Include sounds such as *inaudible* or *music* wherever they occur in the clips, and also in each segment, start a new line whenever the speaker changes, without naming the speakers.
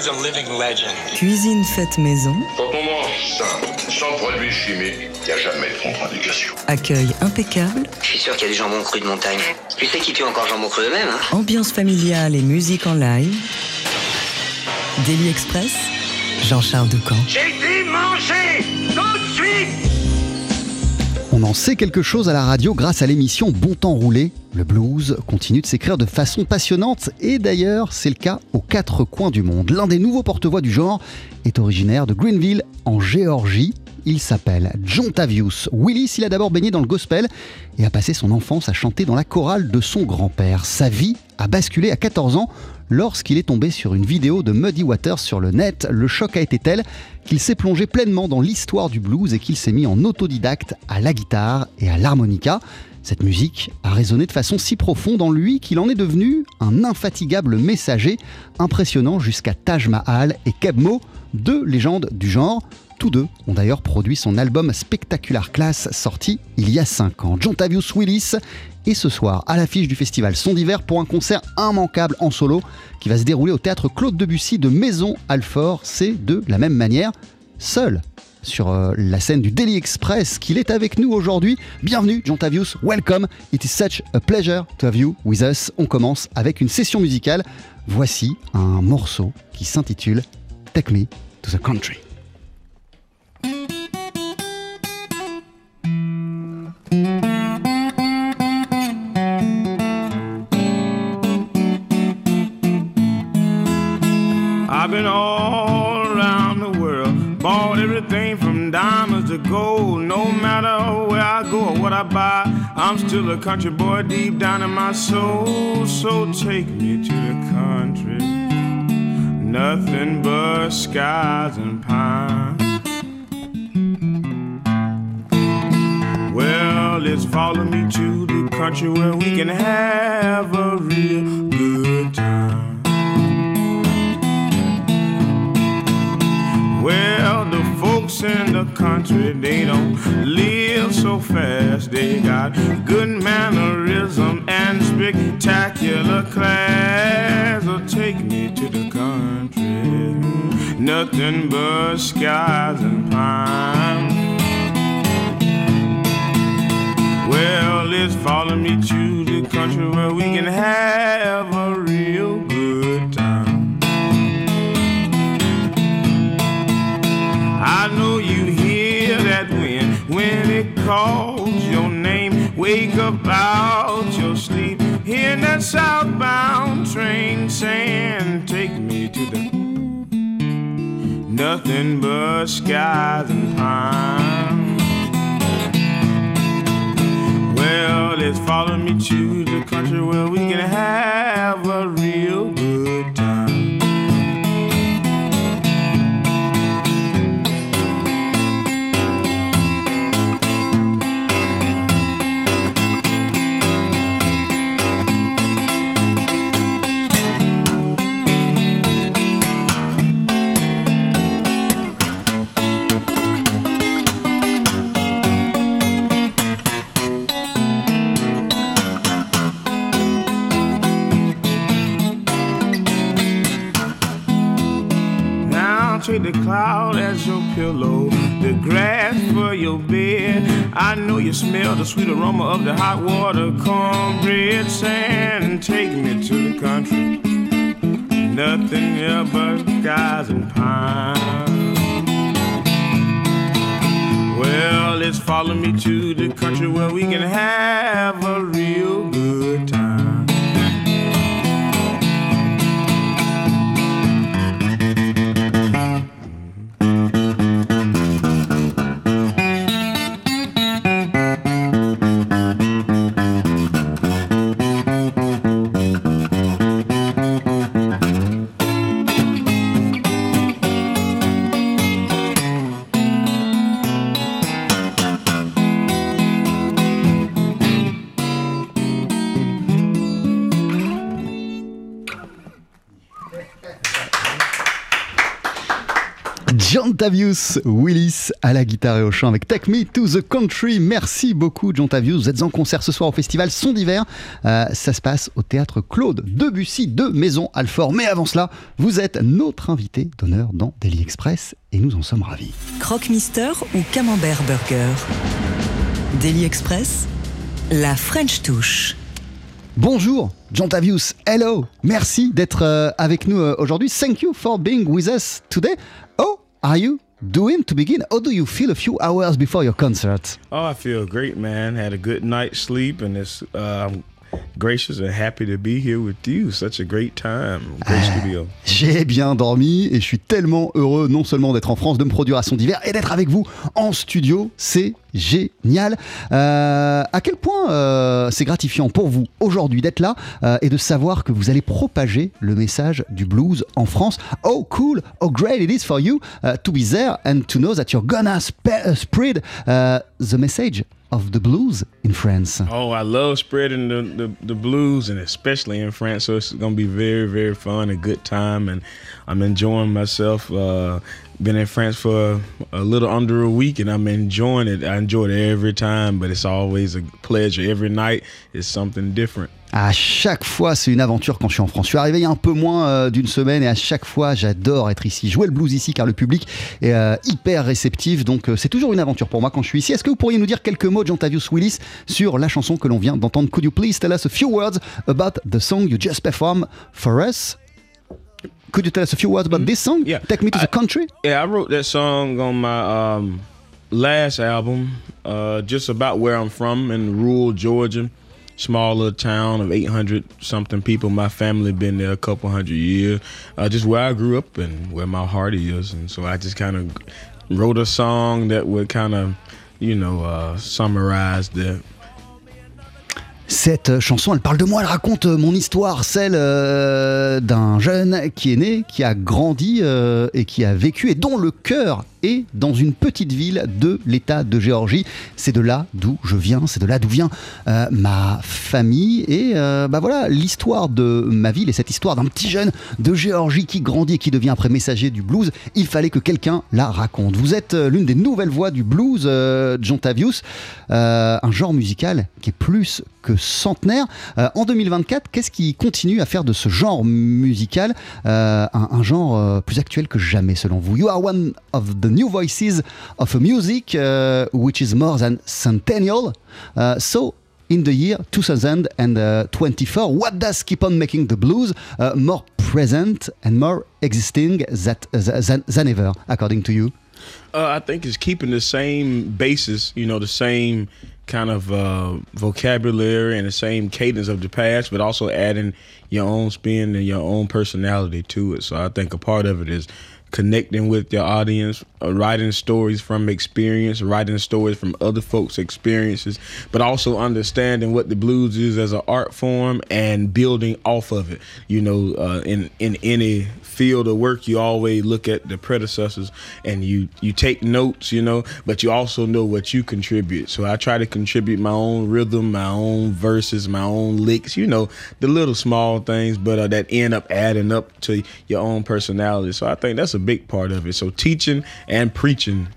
guy's a living legend.
Cuisine faite maison.
Quand on mange simple, sans produits chimiques, il n'y a jamais de contre-indication.
Accueil impeccable.
Je suis sûr qu'il y a du jambon cru de montagne. Tu sais qui tue encore jambon cru eux-mêmes, hein
Ambiance familiale et musique en live. Daily Express. Jean-Charles Doucan.
J'ai dit manger
On sait quelque chose à la radio grâce à l'émission Bon Temps Roulé. Le blues continue de s'écrire de façon passionnante et d'ailleurs c'est le cas aux quatre coins du monde. L'un des nouveaux porte-voix du genre est originaire de Greenville en Géorgie. Il s'appelle John Tavius Willis. Il a d'abord baigné dans le gospel et a passé son enfance à chanter dans la chorale de son grand-père. Sa vie a basculé à 14 ans lorsqu'il est tombé sur une vidéo de Muddy Waters sur le net. Le choc a été tel qu'il s'est plongé pleinement dans l'histoire du blues et qu'il s'est mis en autodidacte à la guitare et à l'harmonica. Cette musique a résonné de façon si profonde en lui qu'il en est devenu un infatigable messager, impressionnant jusqu'à Taj Mahal et Kebmo, deux légendes du genre. Tous deux ont d'ailleurs produit son album Spectacular Class sorti il y a 5 ans. John Tavius Willis est ce soir à l'affiche du festival Son d'hiver pour un concert immanquable en solo qui va se dérouler au théâtre Claude Debussy de Maison Alfort. C'est de la même manière seul sur euh, la scène du Daily Express qu'il est avec nous aujourd'hui. Bienvenue John Tavius, welcome. It is such a pleasure to have you with us. On commence avec une session musicale. Voici un morceau qui s'intitule Take Me to the Country.
Still a country boy deep down in my soul. So take me to the country, nothing but skies and pine. Well, let's follow me to the country where we can have a real good time. Well, the folks in the country, they don't live so fast. They got good mannerism and spectacular class. So take me to the country, nothing but skies and pine. Well, let's follow me to the country where we can have a real good time. I know you hear that wind when it calls. Wake up out your sleep, hearing that southbound train saying, Take me to the nothing but skies and pine. Well, let's follow me to the country where we can have a real pillow, the grass for your bed. I know you smell the sweet aroma of the hot water, cornbread, sand. Take me to the country, nothing here but skies and pine. Well, let's follow me to the country where we can have a real
John Tavius Willis à la guitare et au chant avec Take Me to the Country. Merci beaucoup, John Tavius. Vous êtes en concert ce soir au festival Son d'hiver. Euh, ça se passe au théâtre Claude Debussy de Maison Alfort. Mais avant cela, vous êtes notre invité d'honneur dans Daily Express et nous en sommes ravis.
Croque-Mister ou Camembert Burger? Daily Express, la French touche.
Bonjour, John Tavius. Hello. Merci d'être euh, avec nous euh, aujourd'hui. Thank you for being with us today. Oh, are you doing to begin? How do you feel a few hours before your concert?
Oh, I feel great, man. Had a good night's sleep, and it's um, gracious and happy to be here with you. Such a great time. Great studio.
J'ai bien dormi et je suis tellement heureux non seulement d'être en France, de me produire à son d'hiver et d'être avec vous en studio. C'est génial. Euh, à quel point euh, c'est gratifiant pour vous aujourd'hui d'être là euh, et de savoir que vous allez propager le message du blues en France. Oh cool, oh great it is for you uh, to be there and to know that you're gonna spe- uh, spread uh, the message of the blues in France.
Oh, I love spreading the, the, the blues, and especially in France. So it's going to be very, very fun, a good time, and I'm enjoying myself. Uh, been in France for a little under a week, and I'm enjoying it. I enjoy it every time, but it's always a pleasure. Every night is something different.
À chaque fois, c'est une aventure quand je suis en France. Je suis arrivé il y a un peu moins euh, d'une semaine et à chaque fois, j'adore être ici. Jouer le blues ici car le public est euh, hyper réceptif. Donc, euh, c'est toujours une aventure pour moi quand je suis ici. Est-ce que vous pourriez nous dire quelques mots de John Tavius Willis sur la chanson que l'on vient d'entendre? Could you please tell us a few words about the song you just performed for us? Could you tell us a few words about this song?
Yeah.
Take me to the country.
Yeah, I wrote that song on my um, last album, uh, just about where I'm from in rural Georgia, small little town of 800 something people. My family been there a couple hundred years, uh, just where I grew up and where my heart is, and so I just kind of wrote a song that would kind of, you know, uh, summarize the
Cette chanson, elle parle de moi, elle raconte euh, mon histoire, celle euh, d'un jeune qui est né, qui a grandi euh, et qui a vécu et dont le cœur est dans une petite ville de l'État de Géorgie. C'est de là d'où je viens, c'est de là d'où vient euh, ma famille et euh, bah voilà l'histoire de ma ville et cette histoire d'un petit jeune de Géorgie qui grandit et qui devient après messager du blues. Il fallait que quelqu'un la raconte. Vous êtes euh, l'une des nouvelles voix du blues, euh, John Tavius, euh, un genre musical qui est plus que centenaire. En 2024, qu'est-ce qui continue à faire de ce genre musical un, un genre plus actuel que jamais selon vous? You are one of the new voices of music uh, which is more than centennial. Uh, so in the year 2024, what does keep on making the blues uh, more present and more existing that, than, than ever, according to you?
Uh, I think it's keeping the same basis, you know, the same kind of uh, vocabulary and the same cadence of the past, but also adding your own spin and your own personality to it. So I think a part of it is connecting with your audience, uh, writing stories from experience, writing stories from other folks' experiences, but also understanding what the blues is as an art form and building off of it. You know, uh, in in any field of work, you always look at the predecessors and you you take notes. You know, but you also know what you contribute. So I try to contribute my own rhythm, my own verses, my own licks. You know, the little small things, but uh, that end up adding up to your own personality. So I think that's a big part of it. So teaching and preaching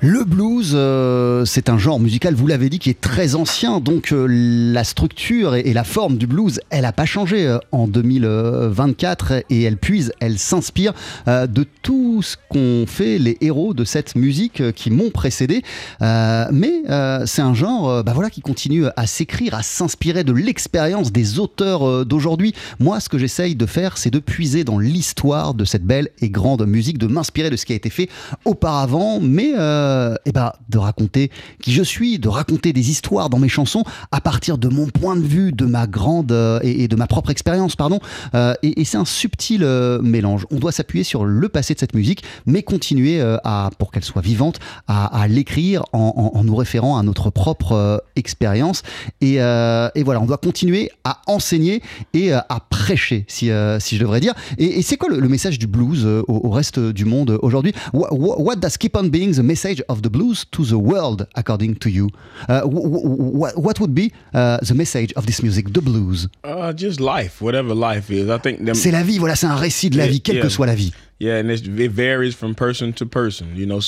Le blues, euh, c'est un genre musical, vous l'avez dit, qui est très ancien. Donc euh, la structure et, la forme du blues, elle n'a pas changé euh, en 2024 et elle puise, elle s'inspire de tout ce qu'ont fait les héros de cette musique qui m'ont précédé. Mais c'est un genre bah voilà, qui continue à s'écrire, à s'inspirer de l'expérience des auteurs d'aujourd'hui. Moi, ce que j'essaye de faire, c'est de puiser dans l'histoire de cette belle et grande musique, de m'inspirer de ce qui a été fait auparavant, mais euh, eh ben, de raconter qui je suis, de raconter des histoires dans mes chansons à partir de mon point de vue, de ma grande euh, et, de ma propre expérience, pardon. Euh, et c'est un subtil mélange. On doit s'appuyer sur le passé de cette musique, mais continuer à, pour qu'elle soit vivante, à, l'écrire en, nous référant à notre propre expérience. Et, voilà, on doit continuer à enseigner et à prêcher, si, si je devrais dire. Et, c'est quoi le, message du blues au, reste du monde aujourd'hui? Wha- wha- What does keep on being the message of the blues to the world, according to you Uh, wh- wh- what, what would be uh, the message of this music, the blues?
Uh, just life, whatever life is. I think them,
C'est la vie, voilà, c'est un récit de la
Yeah,
vie, quelle
yeah.
que soit la vie.
Yeah, and it varies from person to person. You know,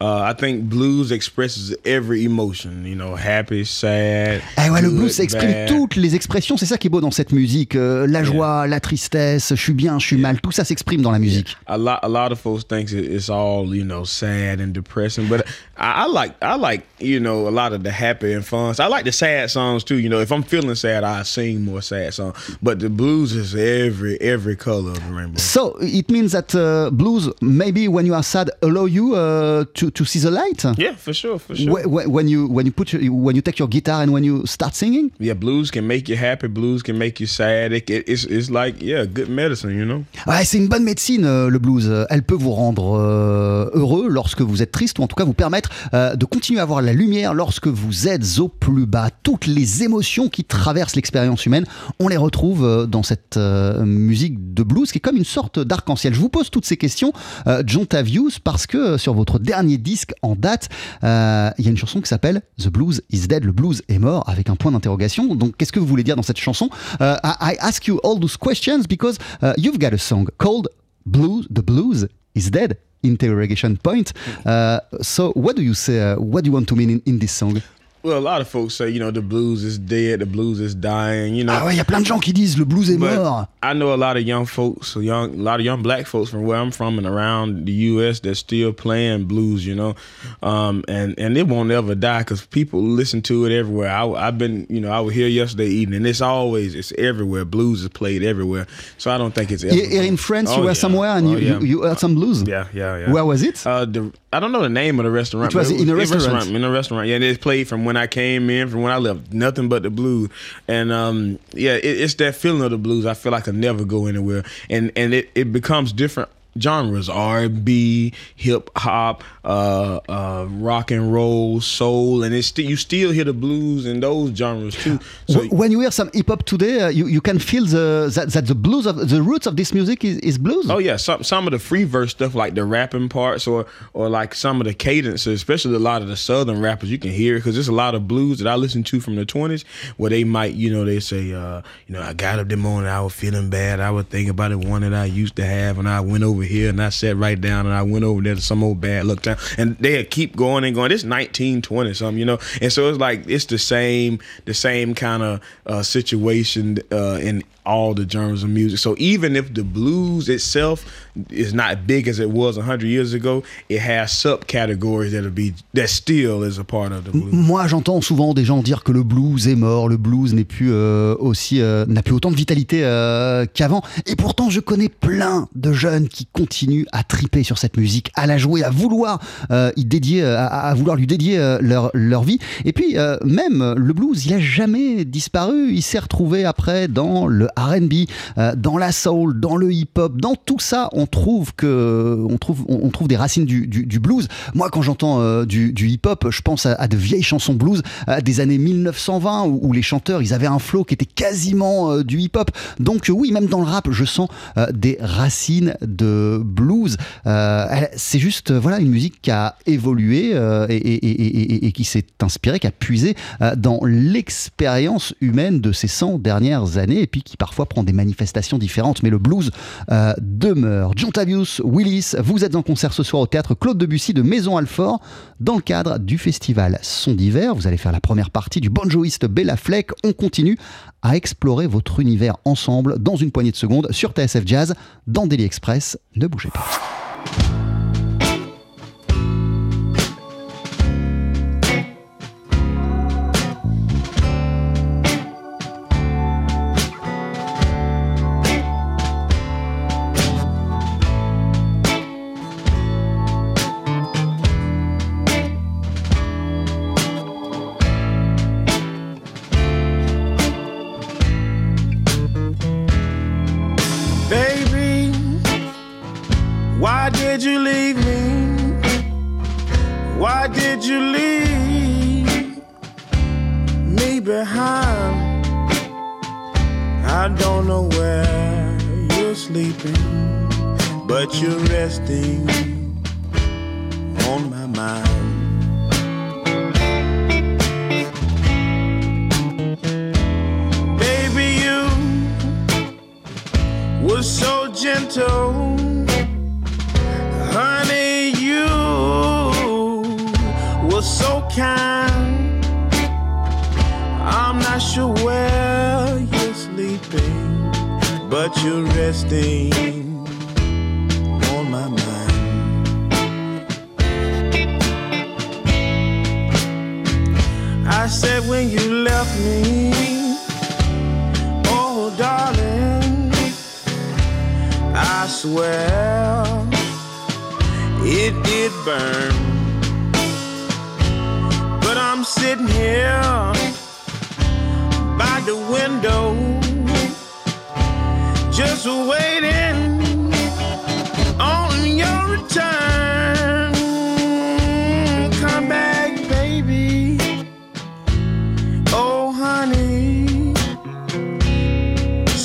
uh, I think blues expresses every emotion. You know, happy, sad.
Eh ouais, le blues ça exprime toutes les expressions. C'est ça qui est beau dans cette musique. Euh, la joie, la tristesse, je suis bien, je suis mal. Tout ça s'exprime dans la musique.
A lot, a lot of folks think it's all you know sad and depressing, but I, I like, I like you know a lot of the happy and fun. I like the sad songs too. You know, if I'm feeling sad, I sing more sad songs. But the blues is every every color of the rainbow.
So it means that. Uh, blues, maybe when you are sad, allow you uh, to to see the light?
Yeah, for sure, for sure.
When you when you put your, when you take your guitar and when you start singing?
Yeah, blues can make you happy. Blues can make you sad. It, it, it's it's like yeah, good medicine, you know?
Ouais, c'est une bonne médecine euh, le blues. Elle peut vous rendre euh, heureux lorsque vous êtes triste ou en tout cas vous permettre euh, de continuer à voir la lumière lorsque vous êtes au plus bas. Toutes les émotions qui traversent l'expérience humaine, on les retrouve dans cette musique de blues qui est comme une sorte d'arc-en-ciel. Je vous pose toutes ces questions, euh, John Tavius, parce que euh, sur votre dernier disque en date, euh, il y a une chanson qui s'appelle The Blues is Dead, le blues est mort, avec un point d'interrogation. Donc, qu'est-ce que vous voulez dire dans cette chanson? I, ask you all those questions because you've got a song called Blues, The Blues is Dead interrogation point. so what do you say? what do you want to mean in, in this song?
Well, a lot of folks say, you know, the blues is dead, the blues is dying, you know.
Ah ouais, il y a plein de gens qui disent le blues est mort.
I know a lot of young folks, a young, a lot of young black folks from where I'm from and around the U.S. that's still playing blues, you know, um, and and it won't ever die because people listen to it everywhere. I, have been, you know, I was here yesterday evening, and it's always, it's everywhere. Blues is played everywhere, so I don't think it's ever.
Here in France, oh, you were yeah. somewhere and oh, you, yeah. you, heard some blues.
Yeah, yeah, yeah.
Where was it?
Uh, the, I don't know the name of the restaurant.
It was in a restaurant. restaurant.
In a restaurant, yeah. And it's played from when I came in from when I left, nothing but the blues. And um, yeah, it, it's that feeling of the blues. I feel like I never go anywhere, and and it, it becomes different genres R&B, hip hop, uh, uh, rock and roll, soul, and it's st- you still hear the blues in those genres too.
So when you hear some hip hop today, uh, you, you can feel the that, that the blues of the roots of this music is, is blues.
Oh yeah, some some of the free verse stuff like the rapping parts or or like some of the cadences, especially a lot of the southern rappers, you can hear because there's a lot of blues that I listen to from the 20s where they might you know they say uh, you know I got up the morning I was feeling bad I was thinking about the one that I used to have and I went over here and I sat right down and I went over there to some old bad luck town and they keep going and going. It's 1920 something, you know, and so it's like it's the same the same kind of uh, situation uh, in all the genres of music. So even if the blues itself is not big as it was 100 years ago, it has subcategories that'll be that still is a part of the blues.
Moi, j'entends souvent des gens dire que le blues est mort, le blues n'est plus euh, aussi euh, n'a plus autant de vitalité euh, qu'avant. Et pourtant, je connais plein de jeunes qui continuent à triper sur cette musique, à la jouer, à vouloir y dédier, à, à, vouloir lui dédier leur leur vie. Et puis même le blues, il a jamais disparu. Il s'est retrouvé après dans le R&B, euh, dans la soul, dans le hip-hop, dans tout ça, on trouve que on trouve on, trouve des racines du, blues. Moi, quand j'entends euh, du, hip-hop, je pense à, de vieilles chansons blues euh, des années 1920 où, les chanteurs ils avaient un flow qui était quasiment du hip-hop. Donc oui, même dans le rap, je sens des racines de blues. c'est juste voilà une musique qui a évolué et, et, qui s'est inspirée, qui a puisé dans l'expérience humaine de ces 100 dernières années et puis qui parfois prend des manifestations différentes, mais le blues euh, demeure. John Tavius, Willis, vous êtes en concert ce soir au théâtre Claude Debussy de Maison Alfort dans le cadre du festival Son d'hiver. Vous allez faire la première partie du banjoïste Bella Fleck. On continue à explorer votre univers ensemble dans une poignée de secondes sur TSF Jazz dans Daily Express. Ne bougez pas.
Why did you leave me? Why did you leave me behind? I don't know where you're sleeping, but you're resting on my mind. Baby, you were so gentle so kind. I'm not sure where you're sleeping, but you're resting on my mind. I said when you left me, oh darling, I swear it did burn. Here by the window, just waiting on your return. Come back, baby. Oh, honey.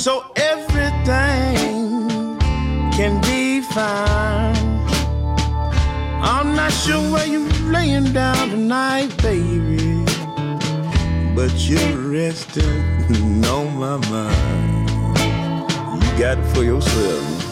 So everything can be fine. I'm not sure where you're laying down tonight, baby. But you're resting on *laughs* my mind. You got it for yourself.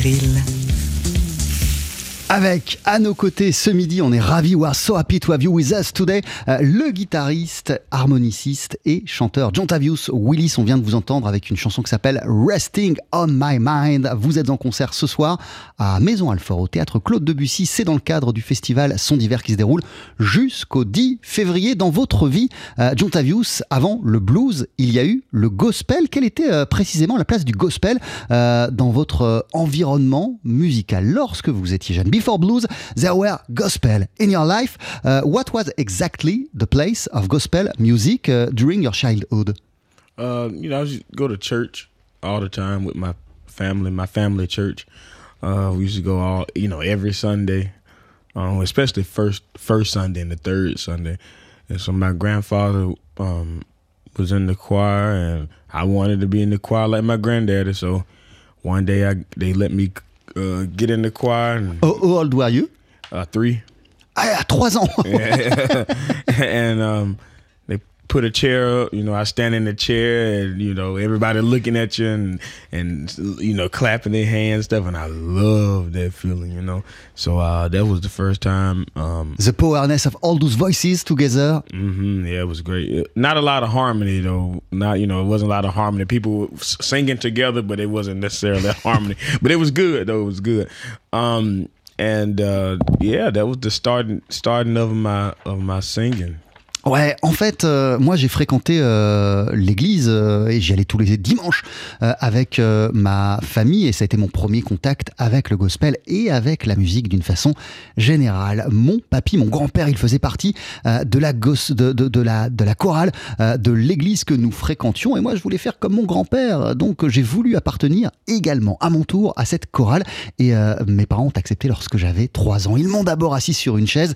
Grill.
À nos côtés ce midi, on est ravis, we are so happy to have you with us today, euh, le guitariste, harmoniciste et chanteur John Tavius Willis. On vient de vous entendre avec une chanson qui s'appelle Resting on My Mind. Vous êtes en concert ce soir à Maison Alfort au théâtre Claude Debussy. C'est dans le cadre du festival Son d'hiver qui se déroule jusqu'au 10 février. Dans votre vie, euh, John Tavius, avant le blues, il y a eu le gospel. Quelle était euh, précisément la place du gospel dans votre environnement musical? Lorsque vous étiez jeune Before blues, there were gospel in your life. Uh, what was exactly the place of gospel music uh, during your childhood?
Uh, you know, I used to go to church all the time with my family, my family church. Uh, we used to go all, you know, every Sunday, um, especially first first Sunday and the third Sunday. And so my grandfather um, was in the choir, and I wanted to be in the choir like my granddaddy. So one day I they let me uh, get in the choir. And,
How how old were you?
uh, three.
Ah, à 3 ans *laughs*
and um, put a chair up. You know, I stand in the chair, and you know, everybody looking at you and and you know, clapping their hands stuff. And I love that feeling. You know, so uh, that was the first time. Um,
The powerness of all those voices together.
Mm-hmm, yeah, it was great. Not a lot of harmony though. Not you know, it wasn't a lot of harmony. People were singing together, but it wasn't necessarily harmony. *laughs* But it was good though. It was good. Um, and uh, yeah, that was the starting starting of my of my singing.
Ouais, en fait, euh, moi j'ai fréquenté euh, l'église euh, et j'y allais tous les dimanches euh, avec euh, ma famille et ça a été mon premier contact avec le gospel et avec la musique d'une façon générale. Mon papy, mon grand-père, il faisait partie euh, de, la gos- de, de, de la, de la chorale de l'église que nous fréquentions et moi je voulais faire comme mon grand-père. Donc j'ai voulu appartenir également à mon tour à cette chorale et mes parents ont accepté lorsque j'avais 3 ans. Ils m'ont d'abord assis sur une chaise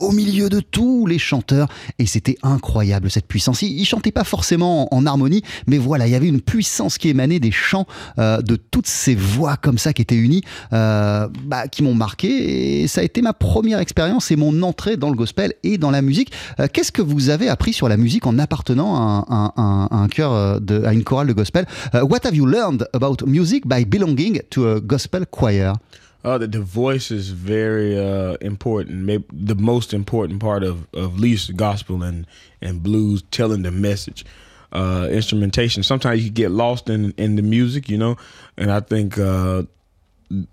au milieu de tous les chanteurs et c'était incroyable cette puissance. Ils, chantaient pas forcément en, harmonie, mais voilà, il y avait une puissance qui émanait des chants euh, de toutes ces voix comme ça qui étaient unies, euh, bah, qui m'ont marqué et ça a été ma première expérience et mon entrée dans le gospel et dans la musique. Euh, Qu'est-ce que vous avez appris sur la musique en appartenant à un, un chœur à une chorale de gospel? What have you learned about music by belonging to a gospel choir?
Uh, the, the voice is very uh, important. Maybe the most important part of of least gospel and and blues telling the message. uh, instrumentation. Sometimes you get lost in in the music, you know, and I think uh,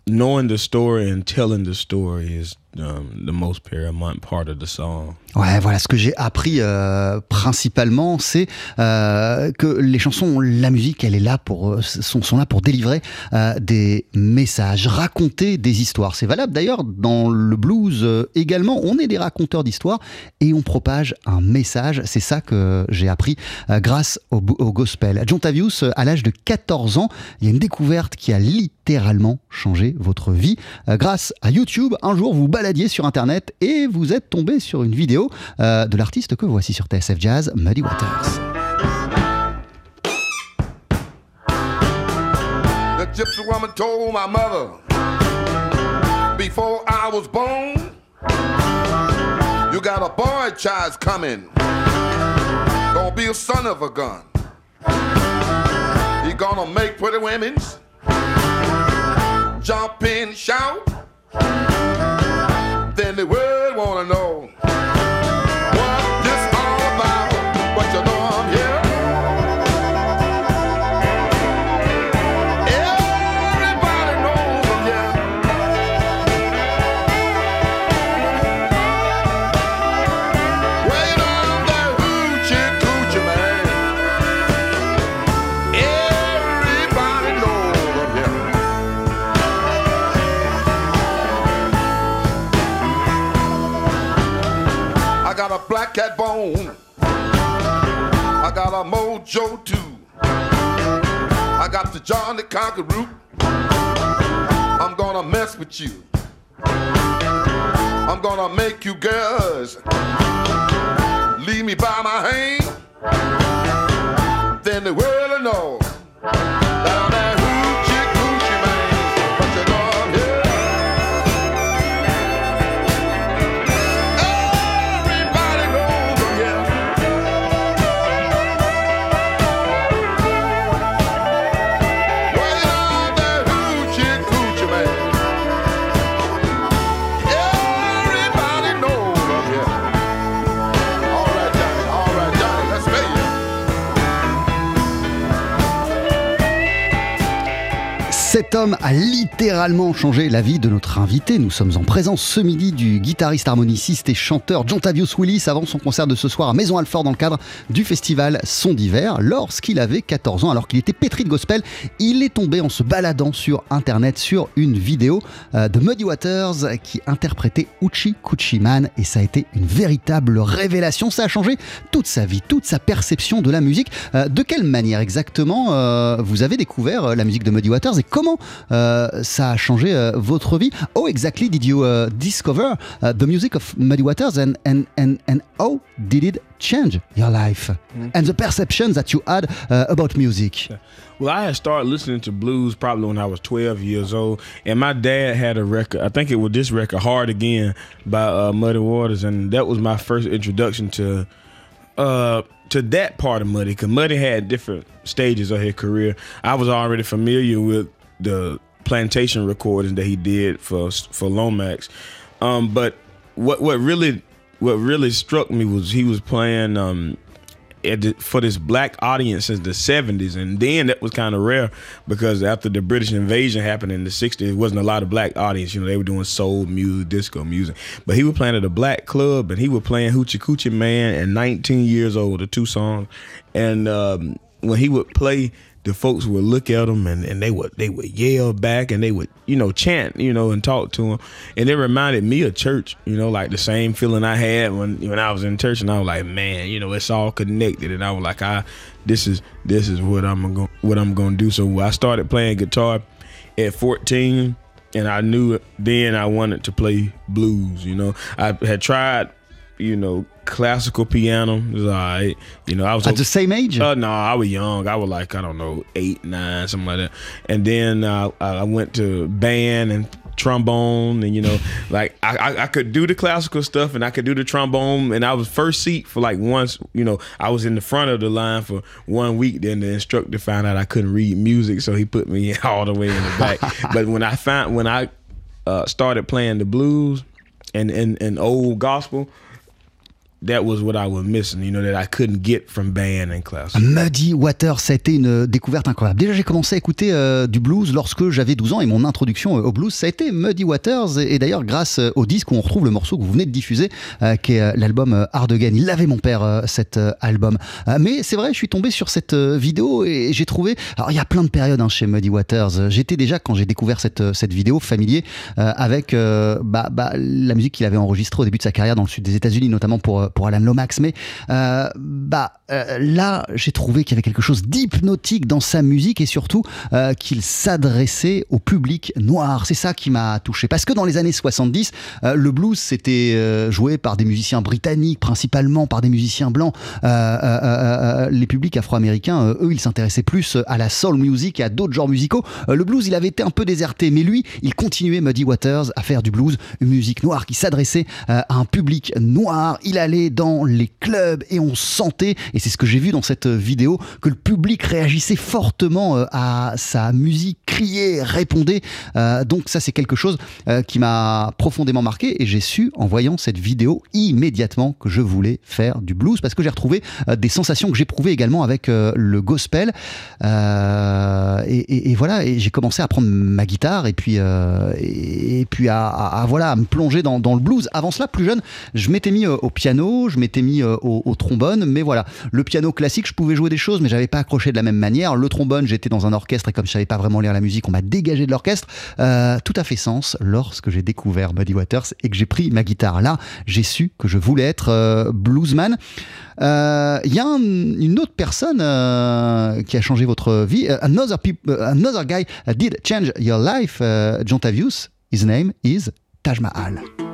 knowing the story and telling the story is um, the most paramount part of the song.
Ouais, voilà, ce que j'ai appris euh, principalement, c'est euh, que les chansons, la musique, elle est là pour, euh, sont, là pour délivrer des messages, raconter des histoires. C'est valable d'ailleurs dans le blues également. On est des raconteurs d'histoires et on propage un message. C'est ça que j'ai appris grâce au, au gospel. John Tavius, à l'âge de 14 ans, il y a une découverte qui a littéralement changé votre vie. Grâce à YouTube, un jour, vous baladiez sur Internet et vous êtes tombé sur une vidéo euh, de l'artiste que voici sur TSF Jazz, Muddy Waters.
The gypsy woman told my mother before I was born, you got a boy child coming. Gonna be a son of a gun. He gonna make pretty women's jump and shout. Then the world John the Conqueror. I'm gonna mess with you. I'm gonna make you girls leave me by my hand. Then the world will know
Cet homme a littéralement changé la vie de notre invité. Nous sommes en présence ce midi du guitariste harmoniciste et chanteur John Tavius Willis avant son concert de ce soir à Maison Alfort dans le cadre du festival Son d'hiver. Lorsqu'il avait 14 ans, alors qu'il était pétri de gospel, il est tombé en se baladant sur internet sur une vidéo euh, de Muddy Waters qui interprétait Uchi Coochie Man et ça a été une véritable révélation. Ça a changé toute sa vie, toute sa perception de la musique. Euh, de quelle manière exactement euh, vous avez découvert la musique de Muddy Waters et comment euh, ça a changé euh, votre vie? How exactly did you uh, discover uh, the music of Muddy Waters and, and, and, and how did it change your life and the perception that you had uh, about music?
Well, I had started listening to blues probably when I was 12 years old, and my dad had a record. I think it was this record, "Hard Again" by uh, Muddy Waters, and that was my first introduction to uh to that part of Muddy. Cause Muddy had different stages of his career. I was already familiar with the plantation recordings that he did for for Lomax, um, but what what really what really struck me was he was playing um the, for this black audience since the 70s and then that was kind of rare because after the british invasion happened in the 60s it wasn't a lot of black audience. You know they were doing soul music disco music. But he was playing at a black club and he was playing hoochie coochie man at 19 years old the two songs. And um, when he would play the folks would look at him and, and they would they would yell back and they would you know chant you know and talk to him. And it reminded me of church you know like the same feeling I had when when I was in church and I was like man you know it's all connected. And I was like I this is this is what I'm going what I'm gonna do. So I started playing guitar at 14 and I knew then I wanted to play blues you know. I had tried you know classical piano it was all right you know I was
At the same age?
uh, no, I was young. I was like I don't know eight, nine, something like that. And then uh, I went to band and trombone, and you know, *laughs* like I, I, I could do the classical stuff and I could do the trombone. And I was first seat for like once. You know, I was in the front of the line for one week. Then the instructor found out I couldn't read music, so he put me *laughs* all the way in the back. *laughs* but when I found when I uh, started playing the blues and and, and old gospel that was what I was missing, you know, that I couldn't get from band and classical.
Muddy Waters, ça a été une découverte incroyable. Déjà, j'ai commencé à écouter euh, du blues lorsque j'avais 12 ans et mon introduction euh, au blues, ça a été Muddy Waters. Et, d'ailleurs, grâce euh, au disque où on retrouve le morceau que vous venez de diffuser, qui est l'album Hard Again. Il avait mon père, cet album. Mais c'est vrai, je suis tombé sur cette vidéo et j'ai trouvé. Alors, il y a plein de périodes hein, chez Muddy Waters. J'étais déjà, quand j'ai découvert cette, cette vidéo, familier avec bah, bah, la musique qu'il avait enregistrée au début de sa carrière dans le sud des États-Unis, notamment pour, pour Alan Lomax. Mais euh, bah, euh, là, j'ai trouvé qu'il y avait quelque chose d'hypnotique dans sa musique et surtout euh, qu'il s'adressait au public noir. C'est ça qui m'a touché. Parce que dans les années 70, euh, le blues, c'était joué par des musiciens britanniques, principalement par des musiciens blancs. Les publics afro-américains, eux, ils s'intéressaient plus à la soul music et à d'autres genres musicaux. Le blues, il avait été un peu déserté, mais lui, il continuait, Muddy Waters, à faire du blues, une musique noire qui s'adressait à un public noir. Il allait dans les clubs et on sentait, et c'est ce que j'ai vu dans cette vidéo, que le public réagissait fortement euh, à sa musique, criait, répondait. Euh, donc ça, c'est quelque chose euh, qui m'a profondément marqué et j'ai su, en voyant cette vidéo, immédiatement que je voulais faire du blues parce que j'ai retrouvé euh, des sensations que j'éprouvais également avec euh, le gospel. Euh, et, voilà, et j'ai commencé à prendre ma guitare et puis, euh, et, puis à, voilà, à me plonger dans, le blues. Avant cela, plus jeune, je m'étais mis euh, au piano, je m'étais mis euh, au, trombone, mais voilà, le piano classique, je pouvais jouer des choses, mais j'avais pas accroché de la même manière. Le trombone, j'étais dans un orchestre et comme je savais pas vraiment lire la musique, on m'a dégagé de l'orchestre. Euh, tout a fait sens lorsque j'ai découvert Muddy Waters et que j'ai pris ma guitare. Là, j'ai su que je voulais être euh, bluesman. Il y a un- une autre personne qui a changé votre vie. Another, another guy did change your life, John Tavius. His name is Taj Mahal.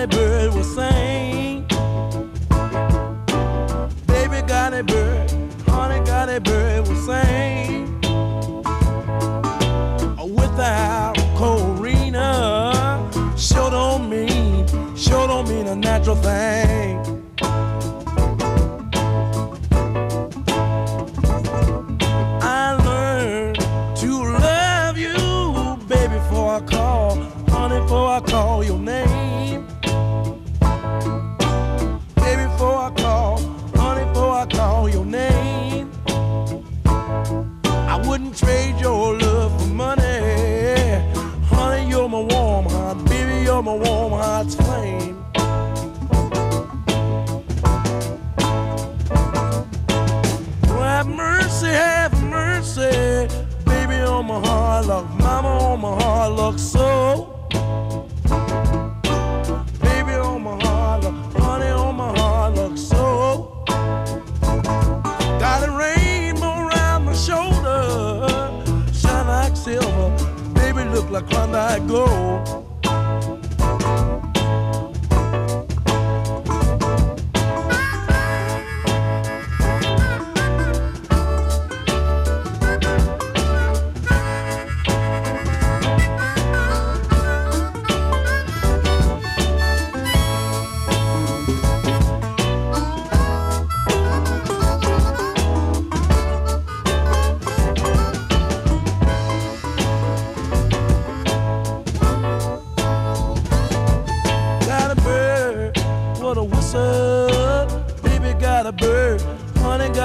A bird will sing. Baby got a bird, honey got a bird will sing. Without Corina, sure don't mean, sure don't mean a natural thing.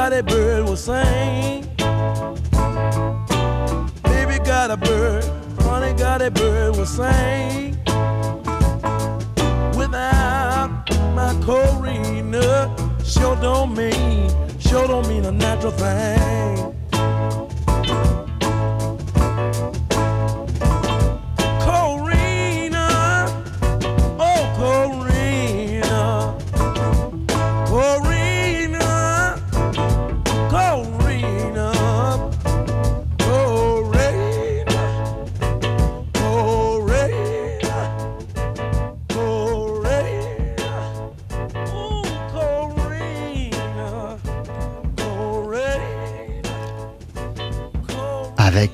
Got a bird will sing. Baby got a bird, honey got a bird will sing. Without my Corina, sure don't mean, sure don't mean a natural thing.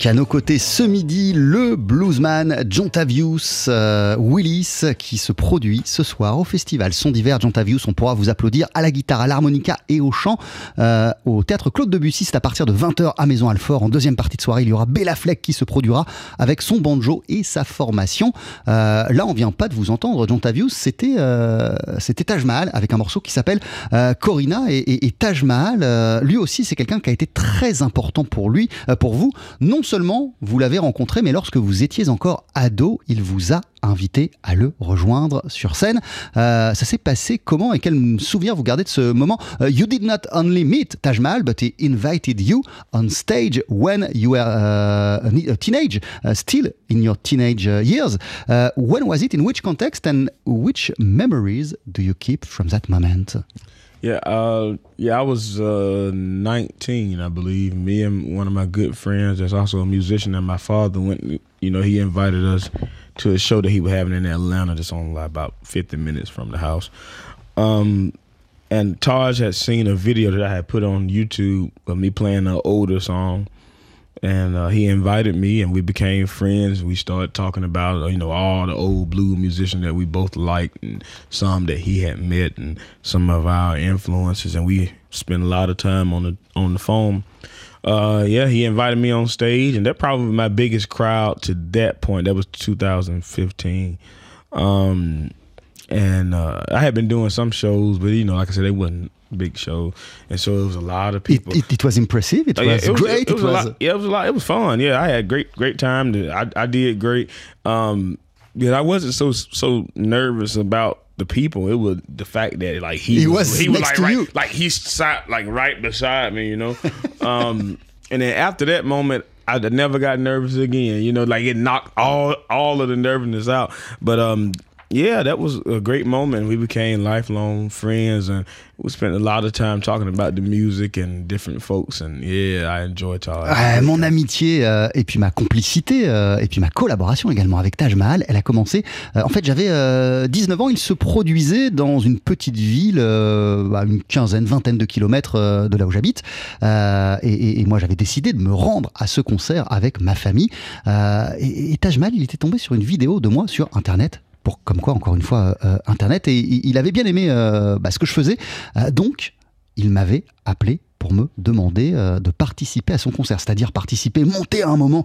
À nos côtés ce midi le bluesman John Tavius euh, Willis qui se produit ce soir au festival Son d'hiver. John Tavius, on pourra vous applaudir à la guitare, à l'harmonica et au chant euh, au théâtre Claude Debussy. C'est à partir de 20h à Maison Alfort. En deuxième partie de soirée, il y aura Bella Fleck qui se produira avec son banjo et sa formation. Euh, là, on vient pas de vous entendre. John Tavius, c'était c'était Taj Mahal avec un morceau qui s'appelle Corina et, et, et, Taj Mahal. lui aussi, c'est quelqu'un qui a été très important pour lui, pour vous non seulement vous l'avez rencontré, mais lorsque vous étiez encore ado, il vous a invité à le rejoindre sur scène. Euh, ça s'est passé comment et quel souvenir vous gardez de ce moment? Uh, You did not only meet Taj Mahal, but he invited you on stage when you were uh, a teenage, uh, still in your teenage uh, years. Uh, when was it? In which context and which memories do you keep from that moment?
Yeah, uh, yeah, I was uh, 19, I believe. Me and one of my good friends, that's also a musician, and my father went. You know, he invited us to a show that he was having in Atlanta. That's only like about 50 minutes from the house. Um, and Taj had seen a video that I had put on YouTube of me playing an older song and uh, he invited me and we became friends. We started talking about you know all the old blue musicians that we both liked and some that he had met and some of our influences. And we spent a lot of time on the on the phone. Uh, yeah he invited me on stage and that probably my biggest crowd to that point. That was 2015 um, and uh, I had been doing some shows, but you know, like I said, they wasn't big show, and so it was a lot of people.
It, it, it was impressive. It, oh, yeah, was it was great.
It, was, was, a lot. Yeah, it was a lot. It was fun. Yeah, I had great great time. I I did great. Um, yeah, I wasn't so so nervous about the people. It was the fact that like he,
he was, he was
like
right,
you. like he sat like right beside me, you know. *laughs* um, and then after that moment, I never got nervous again. You know, like it knocked all all of the nervousness out. But um, yeah, that was a great moment. We became lifelong friends, and we spent a lot of time talking about the music and different folks. And yeah, I enjoyed talking.
Euh, mon amitié euh, et puis ma complicité euh, et puis ma collaboration également avec Taj Mahal, elle a commencé. Euh, en fait, j'avais 19 ans. Il se produisait dans une petite ville, à une quinzaine, vingtaine de kilomètres de là où j'habite. Et, et, moi, j'avais décidé de me rendre à ce concert avec ma famille. Et, et Taj Mahal, il était tombé sur une vidéo de moi sur Internet pour comme quoi, encore une fois, euh, Internet. Et il avait bien aimé euh, bah, ce que je faisais. Euh, donc, il m'avait appelé pour me demander de participer à son concert, c'est-à-dire participer, monter à un moment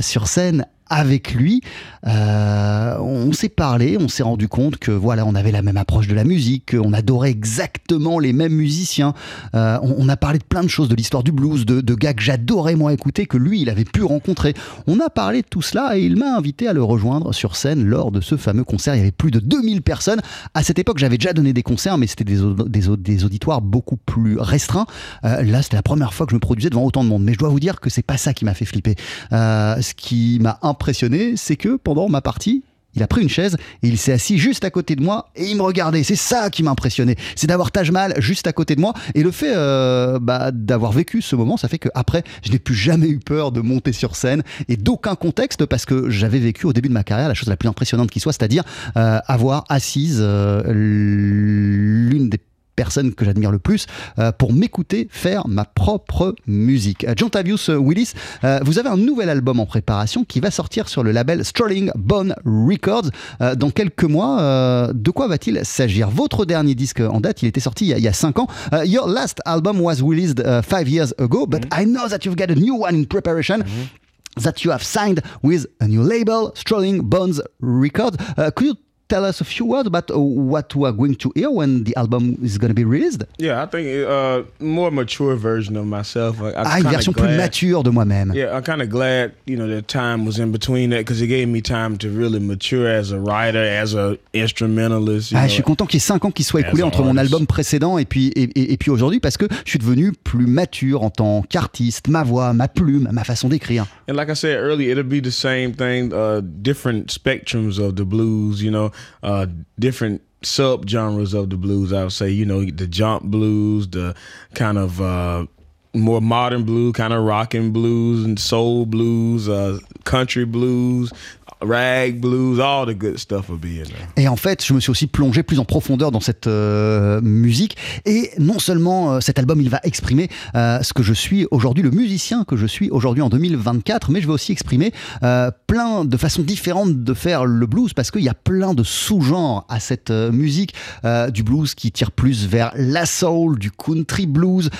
sur scène avec lui, euh, on s'est parlé, on s'est rendu compte que voilà, on avait la même approche de la musique, on adorait exactement les mêmes musiciens. Euh, on, a parlé de plein de choses, de l'histoire du blues, de, de gars que j'adorais moi écouter, que lui, il avait pu rencontrer. On a parlé de tout cela et il m'a invité à le rejoindre sur scène lors de ce fameux concert. Il y avait plus de 2000 personnes. À cette époque, j'avais déjà donné des concerts, mais c'était des, des, des, auditoires beaucoup plus restreints. Euh, là, c'était la première fois que je me produisais devant autant de monde. Mais je dois vous dire que c'est pas ça qui m'a fait flipper. ce qui m'a impressionné, c'est que pendant ma partie, il a pris une chaise et il s'est assis juste à côté de moi et il me regardait. C'est ça qui m'a impressionné. C'est d'avoir Taj Mahal juste à côté de moi. Et le fait euh, bah, d'avoir vécu ce moment, ça fait qu'après, je n'ai plus jamais eu peur de monter sur scène et d'aucun contexte parce que j'avais vécu au début de ma carrière la chose la plus impressionnante qui soit, c'est-à-dire euh, avoir assise euh, l'une des personne que j'admire le plus euh, pour m'écouter faire ma propre musique. Euh, John Tavius Willis, euh, vous avez un nouvel album en préparation qui va sortir sur le label Strolling Bone Records dans quelques mois. de quoi va-t-il s'agir? Votre dernier disque en date, il était sorti il y a, 5 ans. your last album was released 5 years ago, but mm-hmm. I know that you've got a new one in preparation. Mm-hmm. That you have signed with a new label, Strolling Bones Records. could you tell us a few words about what we are going to hear when the album is going to be released?
Yeah, I think uh, more mature version of myself. I,
ah, une version glad, plus mature de moi-même.
Yeah, I'm kind of glad you know that time was in between that because it gave me time to really mature as a writer, as a instrumentalist.
Ah, know, je suis content qu'il y ait 5 ans qui soient écoulés entre mon album précédent et puis et, et, et puis aujourd'hui parce que je suis devenu plus mature en tant qu'artiste, ma voix, ma plume, ma façon d'écrire.
And like I said earlier, it'll be the same thing, uh, different spectrums of the blues. You know. Uh, different sub genres of the blues. I would say, you know, the jump blues, the kind of uh, more modern blues, kind of rockin' blues and soul blues, uh, country blues,
rag blues, all the good stuff will be in there.
Et en fait, je me suis aussi plongé plus en profondeur dans cette euh, musique. Et non seulement euh, cet album, il va exprimer euh, ce que je suis aujourd'hui, le musicien que je suis aujourd'hui en 2024, mais je vais aussi exprimer plein de façons différentes de faire le blues parce qu'il y a plein de sous-genres à cette musique du blues qui tire plus vers la soul, du country blues,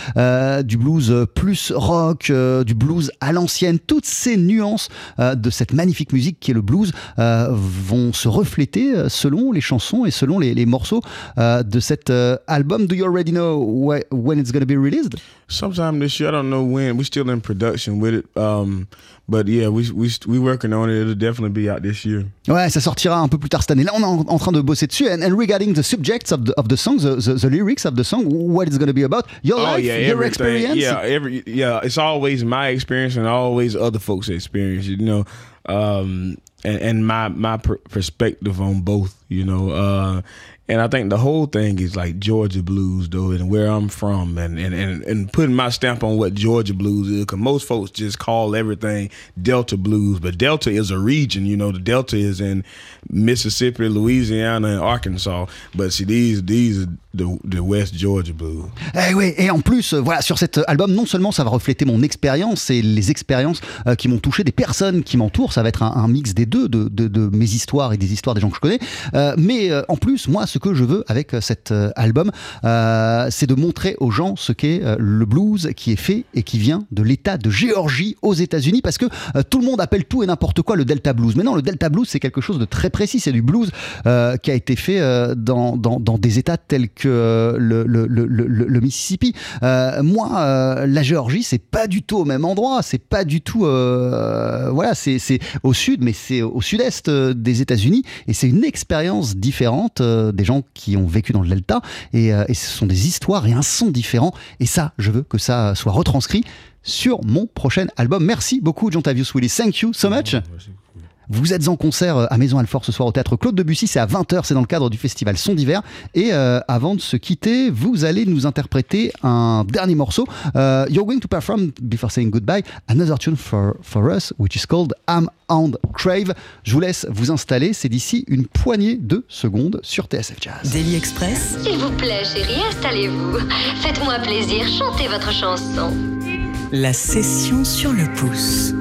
du blues plus rock, du blues à l'ancienne. Toutes ces nuances de cette magnifique musique qui est le blues euh, vont se refléter euh, selon les chansons et selon les, les morceaux euh, de cet euh, album. Do you already know wh- when it's going to be released?
Sometime this year, I don't know when. We're still in production with it, um, but yeah, we we we working on it. It'll definitely be out this year.
Ouais, ça sortira un peu plus tard cette année. Là, on est en, en train de bosser dessus. And, and regarding the subjects of the, of the song, the, the, the lyrics of the song, what it's going to be about? Your life, your
everything.
experience?
Yeah, every yeah. It's always my experience and always other folks' experience. You know, um, and and my my per- perspective on both. You know, uh, and I think the whole thing is like Georgia blues, though, and where I'm from, and and and, and putting my stamp on what Georgia blues is. Because most folks just call everything Delta blues, but Delta is a region. You know, the Delta is in Mississippi, Louisiana, and Arkansas. But see, these these the West Georgia blues.
Eh oui, et en plus, euh, voilà, sur cet album, non seulement ça va refléter mon expérience et les expériences euh, qui m'ont touché, des personnes qui m'entourent, ça va être un, mix des deux, de, mes histoires et des histoires des gens que je connais, euh, mais en plus, moi, ce que je veux avec euh, cet euh, album, euh, c'est de montrer aux gens ce qu'est le blues qui est fait et qui vient de l'État de Géorgie aux États-Unis, parce que tout le monde appelle tout et n'importe quoi le Delta Blues. Mais non, le Delta Blues, c'est quelque chose de très précis, c'est du blues qui a été fait dans, des États tels que le, Mississippi. Moi, la Géorgie, c'est pas du tout au même endroit, c'est pas du tout, voilà, c'est au sud, mais c'est au sud-est des États-Unis, et c'est une expérience différente euh, des qui ont vécu dans le Delta, et, euh, et ce sont des histoires et un son différent, et ça, je veux que ça soit retranscrit sur mon prochain album. Merci beaucoup, John Tavius Willis. Thank you so much. Vous êtes en concert euh, à Maison Alfort ce soir au théâtre Claude Debussy, c'est à 20h, c'est dans le cadre du festival Son d'hiver. Et euh, avant de se quitter, vous allez nous interpréter un dernier morceau. Euh, you're going to perform, before saying goodbye, another tune for, for us, which is called I'm on Crave. Je vous laisse vous installer, c'est d'ici une poignée de secondes sur TSF Jazz.
Daily Express,
S'il vous plaît, chérie, installez-vous. Faites-moi plaisir, chantez votre chanson.
la session sur le pouce.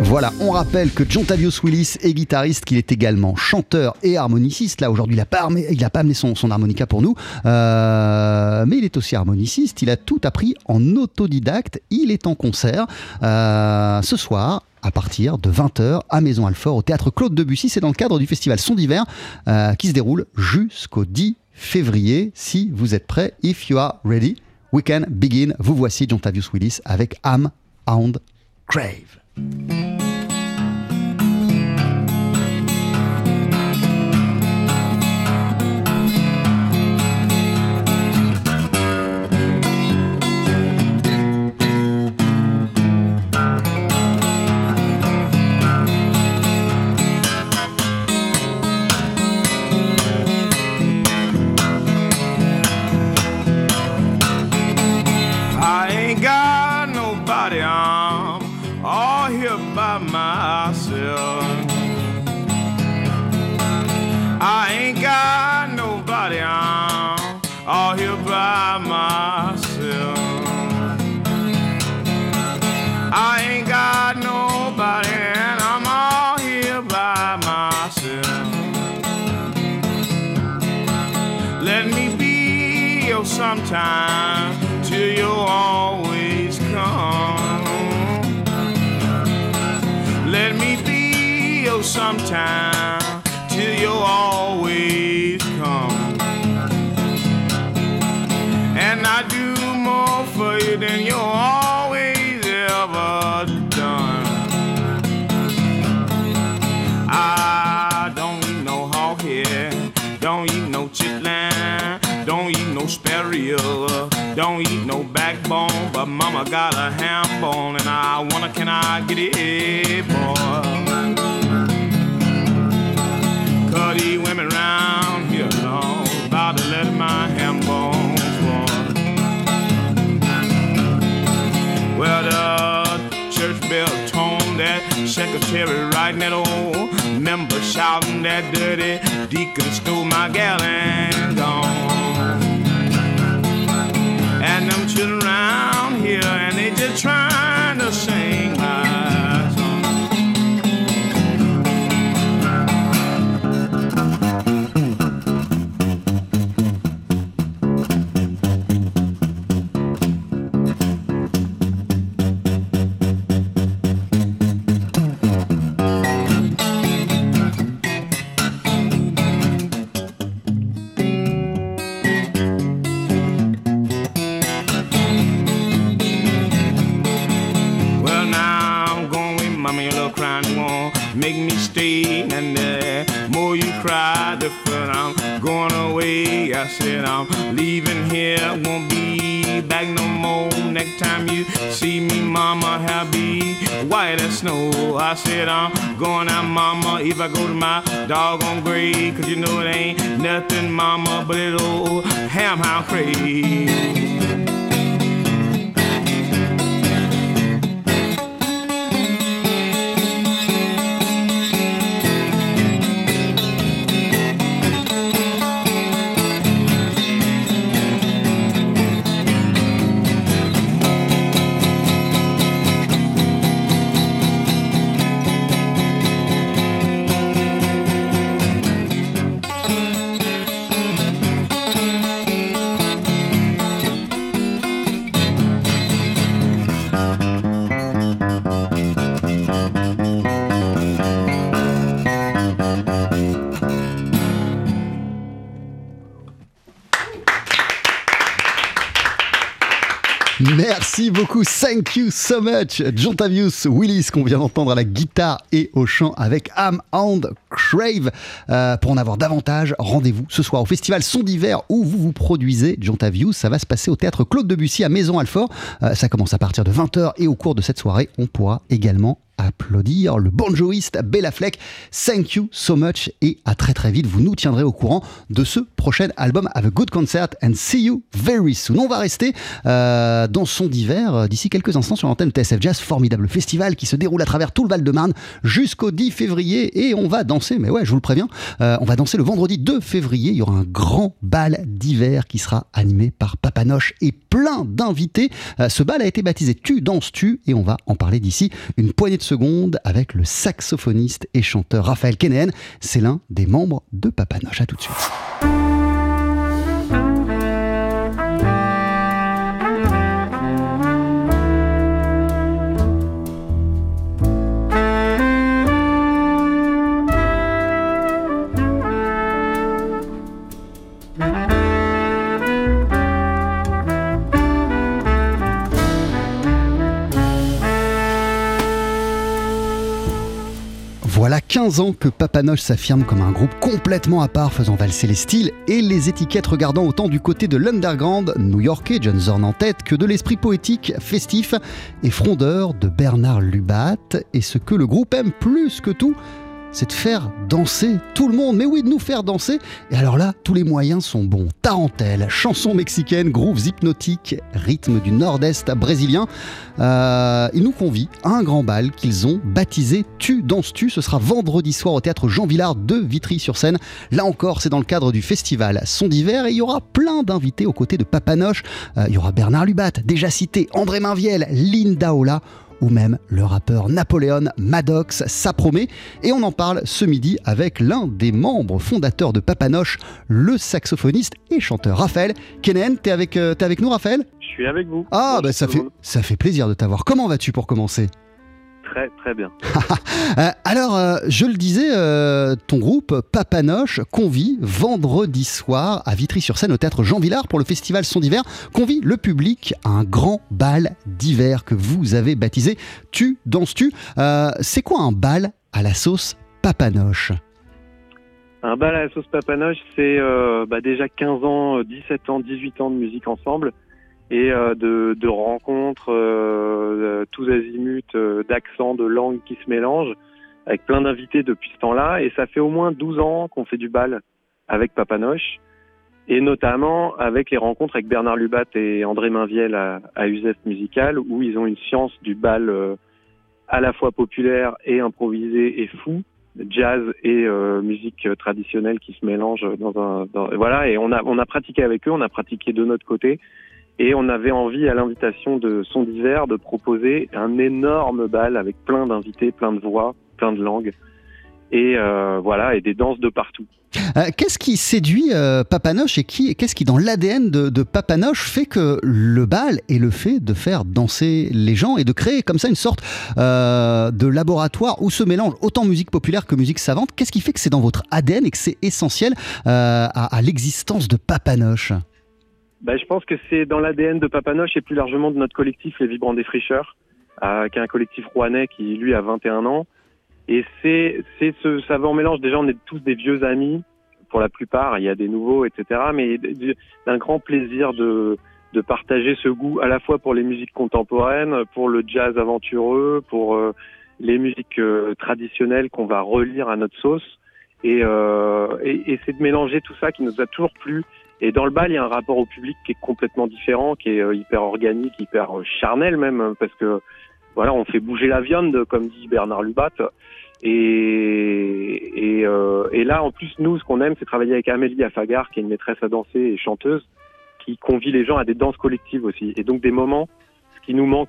Voilà, on rappelle que John Tavius Willis est guitariste, qu'il est également chanteur et harmoniciste. Là, aujourd'hui, il n'a pas, pas amené son, son harmonica pour nous, Euh, mais il est aussi harmoniciste. Il a tout appris en autodidacte. Il est en concert euh, ce soir à partir de 20h à Maison Alfort au théâtre Claude Debussy. C'est dans le cadre du festival Son d'hiver euh, qui se déroule jusqu'au 10 février. Si vous êtes prêts, if you are ready, we can begin. Vous voici John Tavius Willis avec Am Hound Crave.
I sometime till you always come. Let me be your sometime don't eat no backbone, but mama got a ham bone and I wanna, can I get it, boy? These women round here know about to let my ham bones fall. Well, the church bell told that secretary writing that old member shouting that dirty deacon stole my gal trying to white as snow. I said I'm going out, mama, if I go to my doggone grave. Cause you know it ain't nothing, mama, but it old ham hound crazy.
Thank you so much. John Tavius Willis, qu'on vient d'entendre à la guitare et au chant avec Am and Crave. Euh, pour en avoir davantage, rendez-vous ce soir au festival Son d'hiver où vous vous produisez. John Tavius, ça va se passer au théâtre Claude Debussy à Maison-Alfort. Euh, ça commence à partir de 20h et au cours de cette soirée, on pourra également applaudir le banjoïste Bella Fleck. Thank you so much et à très très vite. Vous nous tiendrez au courant de ce prochain album Have a Good Concert and see you very soon. On va rester euh, dans son d'hiver d'ici quelques instants sur l'antenne TSF Jazz, formidable festival qui se déroule à travers tout le Val-de-Marne jusqu'au 10 février et on va mais ouais, je vous le préviens, euh, on va danser le vendredi 2 février. Il y aura un grand bal d'hiver qui sera animé par Papanoche et plein d'invités. Euh, ce bal a été baptisé Tu danses tu et on va en parler d'ici une poignée de secondes avec le saxophoniste et chanteur Raphaël Kenéen. C'est l'un des membres de Papanoche. À tout de suite. Voilà 15 ans que Papanoche s'affirme comme un groupe complètement à part, faisant valser les styles et les étiquettes, regardant autant du côté de l'underground new-yorkais, John Zorn en tête, que de l'esprit poétique, festif et frondeur de Bernard Lubat. Et ce que le groupe aime plus que tout, c'est de faire danser tout le monde. Mais oui, de nous faire danser. Et alors là, tous les moyens sont bons. Tarentelle, chansons mexicaines, grooves hypnotiques, rythme du nord-est brésilien. Euh, ils nous convient à un grand bal qu'ils ont baptisé Tu danses-tu. Ce sera vendredi soir au théâtre Jean Villard de Vitry-sur-Seine. Là encore, c'est dans le cadre du festival Son d'hiver et il y aura plein d'invités aux côtés de Papanoche. Euh, il y aura Bernard Lubat, déjà cité, André Mainviel, Linda Ola ou même le rappeur Napoléon Maddox, ça promet. Et on en parle ce midi avec l'un des membres fondateurs de Papanoche, le saxophoniste et chanteur Raphaël. Kenen, t'es avec, euh, t'es avec nous Raphaël?
Je suis avec vous.
Ah, bah ça fait, ça fait plaisir de t'avoir. Comment vas-tu pour commencer?
Très très bien. *laughs*
Euh, alors, euh, je le disais, euh, ton groupe Papanoche convie vendredi soir à Vitry-sur-Seine au théâtre Jean Villard pour le festival Son d'hiver, convie le public à un grand bal d'hiver que vous avez baptisé Tu danses-tu. Euh, C'est quoi un bal à la sauce Papanoche?
Un bal à la sauce papanoche, c'est bah, déjà 15 ans, euh, 17 ans, 18 ans de musique ensemble et euh, de, de rencontres euh, tous azimuts, euh, d'accents, de langues qui se mélangent avec plein d'invités depuis ce temps-là. Et ça fait au moins 12 ans qu'on fait du bal avec Papanoche et notamment avec les rencontres avec Bernard Lubat et André Mainviel à, à Uzès Musical où ils ont une science du bal à la fois populaire et improvisé et fou, jazz et euh, musique traditionnelle qui se mélangent dans un dans, voilà et on a on a pratiqué avec eux, on a pratiqué de notre côté et on avait envie à l'invitation de Son d'hiver de proposer un énorme bal avec plein d'invités, plein de voix, plein de langues. Et euh, voilà et des danses de partout.
Euh, qu'est-ce qui séduit euh, Papanoche et qui, qu'est-ce qui dans l'ADN de, de Papanoche fait que le bal est le fait de faire danser les gens et de créer comme ça une sorte euh, de laboratoire où se mélange autant musique populaire que musique savante? Qu'est-ce qui fait que c'est dans votre ADN et que c'est essentiel euh, à, à l'existence de Papanoche?
Ben, je pense que c'est dans l'ADN de Papanoche et plus largement de notre collectif Les Vibrants Défricheurs, euh, qui est un collectif rouennais qui lui a 21 ans. Et c'est ce savant mélange. Déjà, on est tous des vieux amis pour la plupart. Il y a des nouveaux, etc. Mais d'un grand plaisir de de partager ce goût à la fois pour les musiques contemporaines, pour le jazz aventureux, pour euh, les musiques euh, traditionnelles qu'on va relire à notre sauce. Et, euh, et c'est de mélanger tout ça qui nous a toujours plu. Et dans le bal, il y a un rapport au public qui est complètement différent, qui est euh, hyper organique, hyper euh, charnel même, parce que voilà, on fait bouger la viande, comme dit Bernard Lubat. Et, euh, et là, en plus, nous, ce qu'on aime, c'est travailler avec Amélie Afagar, qui est une maîtresse à danser et chanteuse, qui convie les gens à des danses collectives aussi. Et donc des moments, ce qui nous manque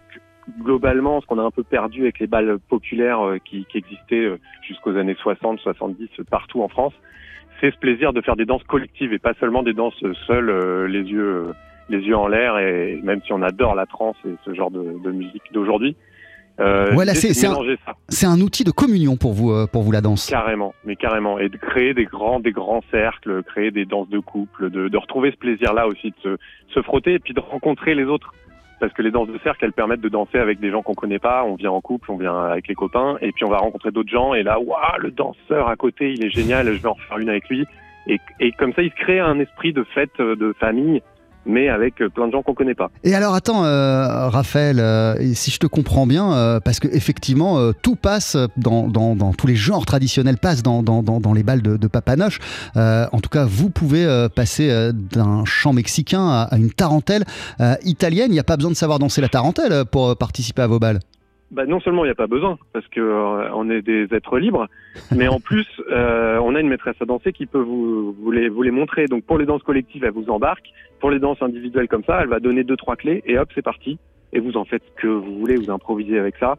globalement, ce qu'on a un peu perdu avec les balles populaires euh, qui, existaient jusqu'aux années 60, 70 euh, partout en France, c'est ce plaisir de faire des danses collectives et pas seulement des danses seules, euh, les yeux euh, les yeux en l'air. Et même si on adore la trance et ce genre de, de musique d'aujourd'hui, euh,
Voilà, un-. C'est un outil de communion pour vous, euh, pour vous la danse.
Carrément, mais carrément, et de créer des grands, des grands cercles, créer des danses de couple, de, de retrouver ce plaisir-là aussi, de se, se frotter et puis de rencontrer les autres. Parce que les danses de cercle, elles permettent de danser avec des gens qu'on connaît pas. On vient en couple, on vient avec les copains, et puis on va rencontrer d'autres gens. Et là, waouh, le danseur à côté, il est génial. Je vais en refaire une avec lui. Et, et comme ça, il se crée un esprit de fête, euh, de famille, mais avec euh, plein de gens qu'on connaît pas.
Et alors attends, euh, Raphaël, euh, si je te comprends bien, euh, parce que effectivement euh, tout passe dans, dans, dans tous les genres traditionnels passent dans, dans, dans, les balles de, de Papanoche. Euh, en tout cas, vous pouvez passer d'un chant mexicain à, à une tarentelle italienne. Il n'y a pas besoin de savoir danser la tarentelle pour participer à vos balles.
Bah, non seulement il n'y a pas besoin, parce que euh, on est des êtres libres, mais en plus, euh, on a une maîtresse à danser qui peut vous, vous, les, vous les montrer. Donc pour les danses collectives, elle vous embarque. Pour les danses individuelles comme ça, elle va donner deux, trois clés, et hop, c'est parti. Et vous en faites ce que vous voulez, vous improvisez avec ça.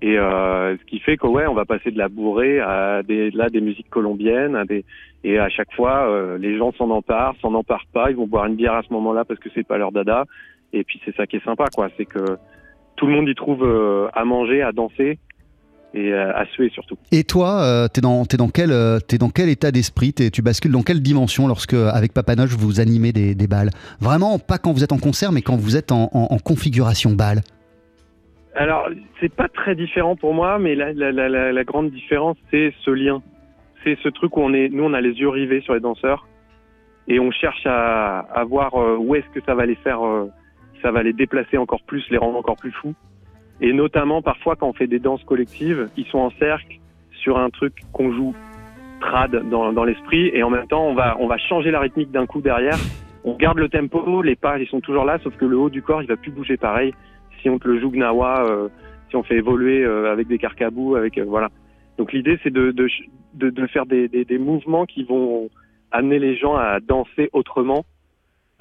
Et euh, ce qui fait que ouais, on va passer de la bourrée à des, là, des musiques colombiennes, à des, et à chaque fois, euh, les gens s'en emparent, s'en emparent pas, ils vont boire une bière à ce moment-là parce que c'est pas leur dada. Et puis c'est ça qui est sympa, quoi. C'est que tout le monde y trouve euh, à manger, à danser et euh, à suer surtout.
Et toi, euh, t'es dans, quel, euh, dans quel état d'esprit? Tu bascules dans quelle dimension lorsque, avec Papanoche, vous animez des, des balles Vraiment, pas quand vous êtes en concert, mais quand vous êtes en, en- en configuration balle.
Alors, c'est pas très différent pour moi, mais la, la, la, la, la grande différence, c'est ce lien. C'est ce truc où on est, nous, on a les yeux rivés sur les danseurs et on cherche à, à voir où est-ce que ça va les faire, euh, ça va les déplacer encore plus, les rendre encore plus fous. Et notamment, parfois, quand on fait des danses collectives, ils sont en cercle sur un truc qu'on joue trad dans, l'esprit et en même temps, on va, on va changer la rythmique d'un coup derrière. On garde le tempo, les pas, ils sont toujours là, sauf que le haut du corps, il va plus bouger pareil si on te le joue gnawa, euh, si on fait évoluer euh, avec des carcabous, avec euh, voilà. Donc l'idée c'est de, de, de, faire des, des mouvements qui vont amener les gens à danser autrement,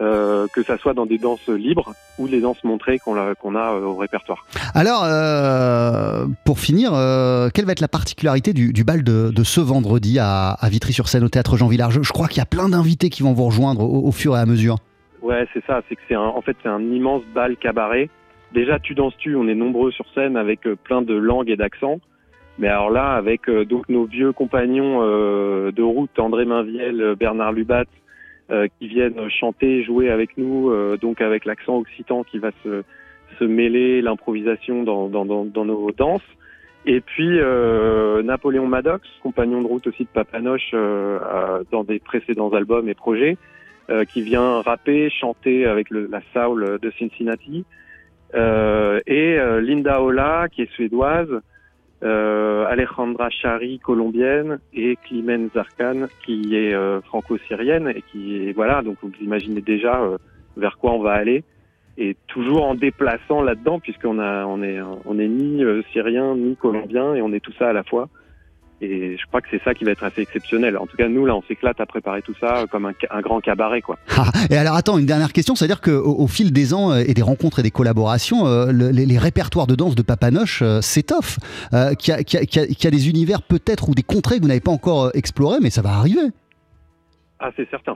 euh, que ça soit dans des danses libres ou les danses montrées qu'on a, a euh, au répertoire.
Alors, euh, pour finir, euh, quelle va être la particularité du, du bal de, de ce vendredi à, à Vitry-sur-Seine au théâtre Jean Villard? Je, je crois qu'il y a plein d'invités qui vont vous rejoindre au, au fur et à mesure.
Ouais, c'est ça. C'est que c'est en fait c'est un immense bal cabaret. Déjà, tu danses tu, on est nombreux sur scène avec euh, plein de langues et d'accents. Mais alors là, avec euh, donc nos vieux compagnons euh, de route, André Mainviel, Bernard Lubat, euh, qui viennent chanter, jouer avec nous, euh, donc avec l'accent occitan qui va se, se mêler, l'improvisation dans, dans, dans, dans nos danses. Et puis euh, Napoléon Maddox, compagnon de route aussi de Papanoche euh, dans des précédents albums et projets, euh, qui vient rapper, chanter avec le, la soul de Cincinnati. Euh, et Linda Ola, qui est suédoise, euh, Alejandra Chari, colombienne, et Climène Zarkan, qui est euh, franco-syrienne, et qui voilà, donc vous imaginez déjà euh, vers quoi on va aller. et toujours en déplaçant là-dedans, puisqu'on a, on est, on est ni euh, syrien ni colombien, et on est tout ça à la fois. Et je crois que c'est ça qui va être assez exceptionnel. En tout cas, nous là, on s'éclate à préparer tout ça comme un, un grand cabaret, quoi. *laughs*
Ah, et alors attends, une dernière question, c'est-à-dire qu'au au fil des ans euh, et des rencontres et des collaborations, euh, le- les, les répertoires de danse de Papanoche euh, s'étoffent. Euh, qu'il y, a- y y des univers peut-être ou des contrées que vous n'avez pas encore explorés, mais ça va arriver.
Ah, c'est certain.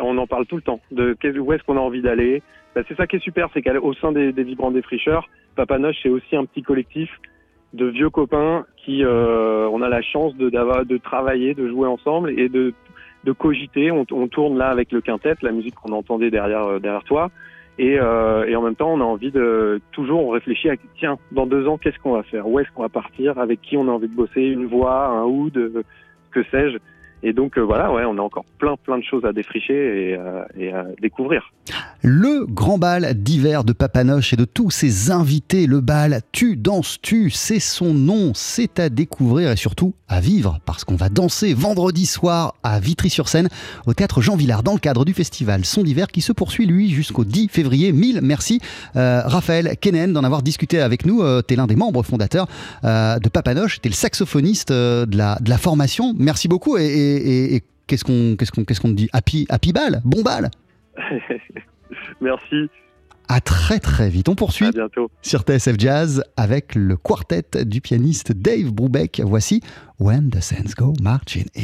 On en parle tout le temps. De où est-ce qu'on a envie d'aller? Bah, C'est ça qui est super, c'est qu'au sein des, des Vibrants Défricheurs, Papanoche, c'est aussi un petit collectif de vieux copains qui, euh, on a la chance de, de travailler, de jouer ensemble et de, de cogiter. On, on tourne là avec le quintet, la musique qu'on entendait derrière, euh, derrière toi. Et, euh, et en même temps, on a envie de toujours, on réfléchit à tiens, dans deux ans, qu'est-ce qu'on va faire? Où est-ce qu'on va partir? Avec qui on a envie de bosser? Une voix, un oud, euh, que sais-je? Et donc euh, voilà, ouais, on a encore plein, plein de choses à défricher et, euh, et à découvrir.
Le grand bal d'hiver de Papanoche et de tous ses invités, le bal Tu danses tu, c'est son nom, c'est à découvrir et surtout à vivre parce qu'on va danser vendredi soir à Vitry-sur-Seine au théâtre Jean Villard dans le cadre du festival Son d'hiver qui se poursuit lui jusqu'au 10 février. Mille merci euh, Raphaël Kenen d'en avoir discuté avec nous. Euh, T'es l'un des membres fondateurs de Papanoche, t'es le saxophoniste de, la, de la formation. Merci beaucoup et- et- et qu'est-ce qu'on qu'est-ce qu'on qu'est-ce qu'on te dit Happy, happy bal, bon bal *laughs*
Merci,
À très très vite. On poursuit
à bientôt.
sur TSF Jazz avec le quartet du pianiste Dave Brubeck. Voici When the Sands Go Marching In.